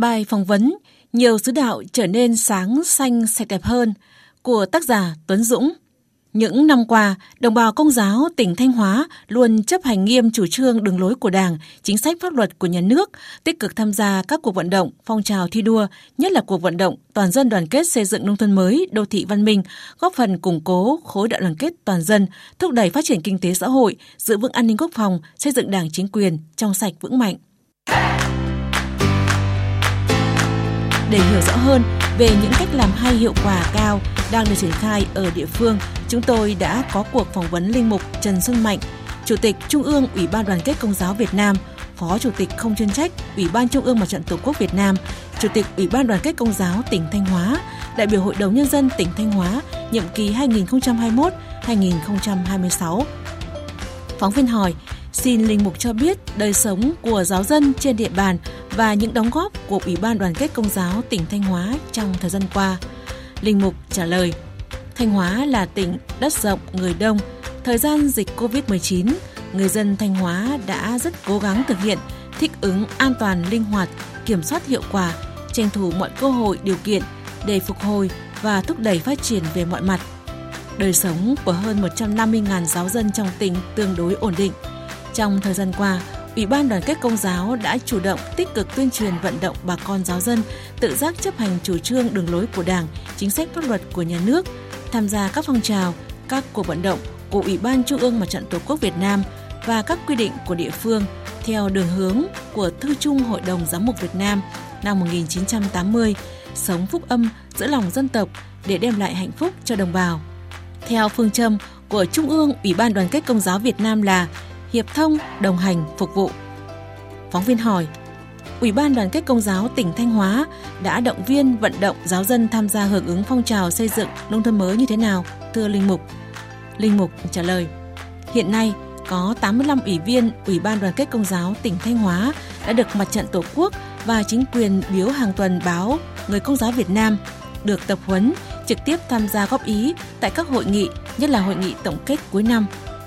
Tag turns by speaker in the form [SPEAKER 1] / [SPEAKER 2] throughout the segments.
[SPEAKER 1] Bài phỏng vấn Nhiều sứ đạo trở nên sáng xanh sạch đẹp hơn của tác giả Tuấn Dũng. Những năm qua, đồng bào công giáo tỉnh Thanh Hóa luôn chấp hành nghiêm chủ trương đường lối của Đảng, chính sách pháp luật của nhà nước, tích cực tham gia các cuộc vận động, phong trào thi đua, nhất là cuộc vận động toàn dân đoàn kết xây dựng nông thôn mới, đô thị văn minh, góp phần củng cố khối đại đoàn kết toàn dân, thúc đẩy phát triển kinh tế xã hội, giữ vững an ninh quốc phòng, xây dựng Đảng chính quyền trong sạch vững mạnh. Để hiểu rõ hơn về những cách làm hay hiệu quả cao đang được triển khai ở địa phương, chúng tôi đã có cuộc phỏng vấn linh mục Trần Xuân Mạnh, Chủ tịch Trung ương Ủy ban Đoàn kết Công giáo Việt Nam, Phó Chủ tịch không chuyên trách Ủy ban Trung ương Mặt trận Tổ quốc Việt Nam, Chủ tịch Ủy ban Đoàn kết Công giáo tỉnh Thanh Hóa, đại biểu Hội đồng Nhân dân tỉnh Thanh Hóa, nhiệm kỳ 2021-2026. Phóng viên hỏi, xin Linh Mục cho biết đời sống của giáo dân trên địa bàn và những đóng góp của Ủy ban Đoàn kết Công giáo tỉnh Thanh Hóa trong thời gian qua. Linh Mục trả lời, Thanh Hóa là tỉnh đất rộng, người đông. Thời gian dịch COVID-19, người dân Thanh Hóa đã rất cố gắng thực hiện thích ứng an toàn, linh hoạt, kiểm soát hiệu quả, tranh thủ mọi cơ hội, điều kiện để phục hồi và thúc đẩy phát triển về mọi mặt. Đời sống của hơn 150.000 giáo dân trong tỉnh tương đối ổn định. Trong thời gian qua, Ủy ban Đoàn kết Công giáo đã chủ động tích cực tuyên truyền vận động bà con giáo dân tự giác chấp hành chủ trương đường lối của Đảng, chính sách pháp luật của nhà nước, tham gia các phong trào, các cuộc vận động của Ủy ban Trung ương Mặt trận Tổ quốc Việt Nam và các quy định của địa phương theo đường hướng của Thư chung Hội đồng Giám mục Việt Nam năm 1980, sống phúc âm giữa lòng dân tộc để đem lại hạnh phúc cho đồng bào. Theo phương châm của Trung ương Ủy ban Đoàn kết Công giáo Việt Nam là hiệp thông, đồng hành, phục vụ. Phóng viên hỏi, Ủy ban Đoàn kết Công giáo tỉnh Thanh Hóa đã động viên vận động giáo dân tham gia hưởng ứng phong trào xây dựng nông thôn mới như thế nào, thưa Linh Mục? Linh Mục trả lời, hiện nay có 85 ủy viên Ủy ban Đoàn kết Công giáo tỉnh Thanh Hóa đã được Mặt trận Tổ quốc và chính quyền biếu hàng tuần báo Người Công giáo Việt Nam được tập huấn trực tiếp tham gia góp ý tại các hội nghị, nhất là hội nghị tổng kết cuối năm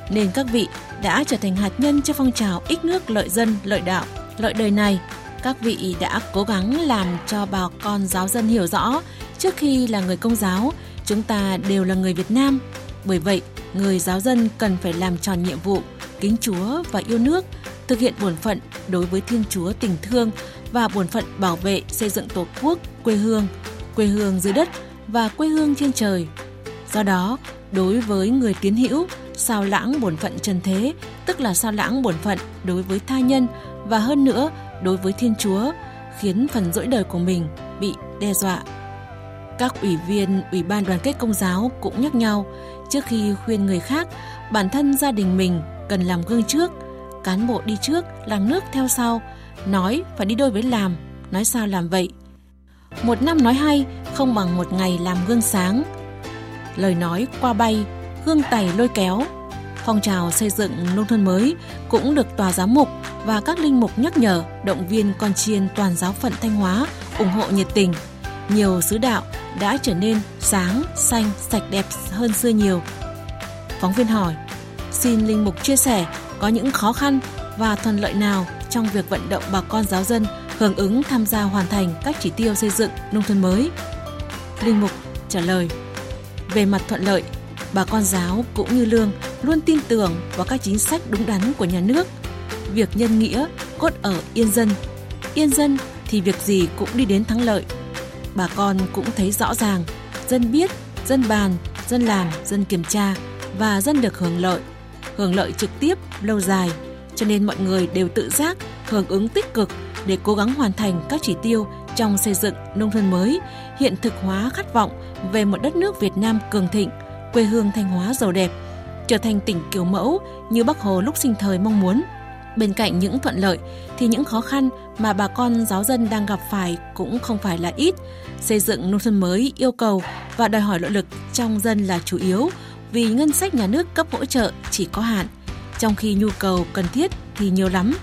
[SPEAKER 1] nên các vị đã trở thành hạt nhân cho phong trào ích nước lợi dân, lợi đạo, lợi đời này. Các vị đã cố gắng làm cho bà con giáo dân hiểu rõ, trước khi là người công giáo, chúng ta đều là người Việt Nam. Bởi vậy, người giáo dân cần phải làm tròn nhiệm vụ, kính Chúa và yêu nước, thực hiện bổn phận đối với Thiên Chúa tình thương và bổn phận bảo vệ xây dựng Tổ quốc, quê hương, quê hương dưới đất và quê hương trên trời. Do đó, đối với người tiến hữu, sao lãng bổn phận trần thế, tức là sao lãng bổn phận đối với tha nhân và hơn nữa đối với Thiên Chúa, khiến phần dỗi đời của mình bị đe dọa. Các ủy viên Ủy ban đoàn kết công giáo cũng nhắc nhau trước khi khuyên người khác, bản thân gia đình mình cần làm gương trước, cán bộ đi trước, làm nước theo sau, nói phải đi đôi với làm, nói sao làm vậy. Một năm nói hay không bằng một ngày làm gương sáng. Lời nói qua bay gương tài lôi kéo. Phong trào xây dựng nông thôn mới cũng được tòa giám mục và các linh mục nhắc nhở động viên con chiên toàn giáo phận Thanh Hóa ủng hộ nhiệt tình. Nhiều sứ đạo đã trở nên sáng, xanh, sạch đẹp hơn xưa nhiều. Phóng viên hỏi, xin linh mục chia sẻ có những khó khăn và thuận lợi nào trong việc vận động bà con giáo dân hưởng ứng tham gia hoàn thành các chỉ tiêu xây dựng nông thôn mới. Linh mục trả lời, về mặt thuận lợi, bà con giáo cũng như lương luôn tin tưởng vào các chính sách đúng đắn của nhà nước. Việc nhân nghĩa cốt ở yên dân. Yên dân thì việc gì cũng đi đến thắng lợi. Bà con cũng thấy rõ ràng, dân biết, dân bàn, dân làm, dân kiểm tra và dân được hưởng lợi. Hưởng lợi trực tiếp, lâu dài, cho nên mọi người đều tự giác, hưởng ứng tích cực để cố gắng hoàn thành các chỉ tiêu trong xây dựng nông thôn mới, hiện thực hóa khát vọng về một đất nước Việt Nam cường thịnh, quê hương Thanh Hóa giàu đẹp, trở thành tỉnh kiểu mẫu như Bắc Hồ lúc sinh thời mong muốn. Bên cạnh những thuận lợi thì những khó khăn mà bà con giáo dân đang gặp phải cũng không phải là ít. Xây dựng nông thôn mới yêu cầu và đòi hỏi nội lực trong dân là chủ yếu vì ngân sách nhà nước cấp hỗ trợ chỉ có hạn, trong khi nhu cầu cần thiết thì nhiều lắm.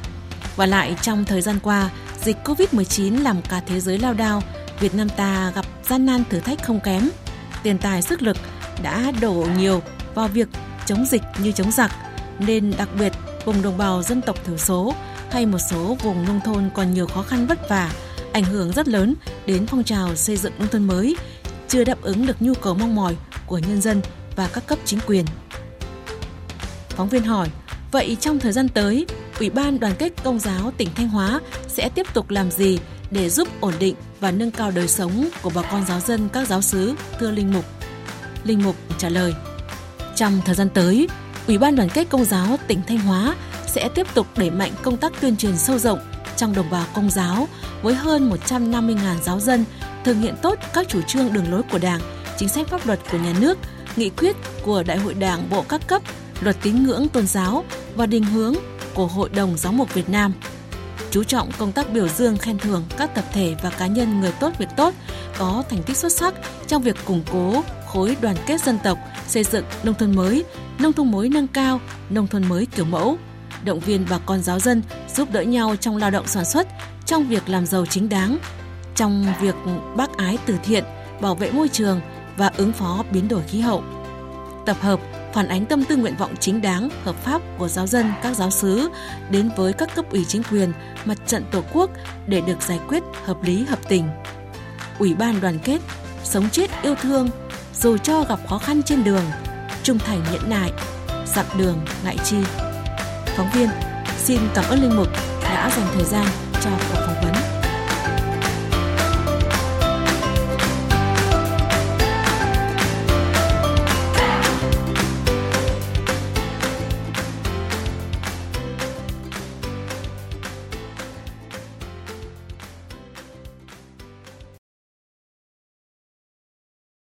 [SPEAKER 1] Và lại trong thời gian qua, dịch Covid-19 làm cả thế giới lao đao, Việt Nam ta gặp gian nan thử thách không kém. Tiền tài sức lực đã đổ nhiều vào việc chống dịch như chống giặc, nên đặc biệt vùng đồng bào dân tộc thiểu số hay một số vùng nông thôn còn nhiều khó khăn vất vả ảnh hưởng rất lớn đến phong trào xây dựng nông thôn mới, chưa đáp ứng được nhu cầu mong mỏi của nhân dân và các cấp chính quyền. Phóng viên hỏi, vậy trong thời gian tới, Ủy ban Đoàn kết Công giáo tỉnh Thanh Hóa sẽ tiếp tục làm gì để giúp ổn định và nâng cao đời sống của bà con giáo dân các giáo sứ thưa Linh Mục? Linh Mục trả lời, trong thời gian tới, Ủy ban Đoàn kết Công giáo tỉnh Thanh Hóa sẽ tiếp tục đẩy mạnh công tác tuyên truyền sâu rộng trong đồng bào công giáo với hơn 150.000 giáo dân thực hiện tốt các chủ trương đường lối của Đảng, chính sách pháp luật của nhà nước, nghị quyết của Đại hội Đảng bộ các cấp, luật tín ngưỡng tôn giáo và định hướng của Hội đồng Giáo mục Việt Nam. Chú trọng công tác biểu dương khen thưởng các tập thể và cá nhân người tốt việc tốt có thành tích xuất sắc trong việc củng cố khối đoàn kết dân tộc, xây dựng nông thôn mới, nông thôn mới nâng cao, nông thôn mới kiểu mẫu, động viên bà con giáo dân giúp đỡ nhau trong lao động sản xuất, trong việc làm giàu chính đáng, trong việc bác ái từ thiện, bảo vệ môi trường và ứng phó biến đổi khí hậu. Tập hợp phản ánh tâm tư nguyện vọng chính đáng, hợp pháp của giáo dân các giáo sứ đến với các cấp ủy chính quyền, mặt trận tổ quốc để được giải quyết hợp lý hợp tình. Ủy ban đoàn kết, sống chết yêu thương, dù cho gặp khó khăn trên đường, trung thành nhẫn nại, dặm đường ngại chi. Phóng viên, xin cảm ơn Linh Mục đã dành thời gian cho cuộc phỏng vấn.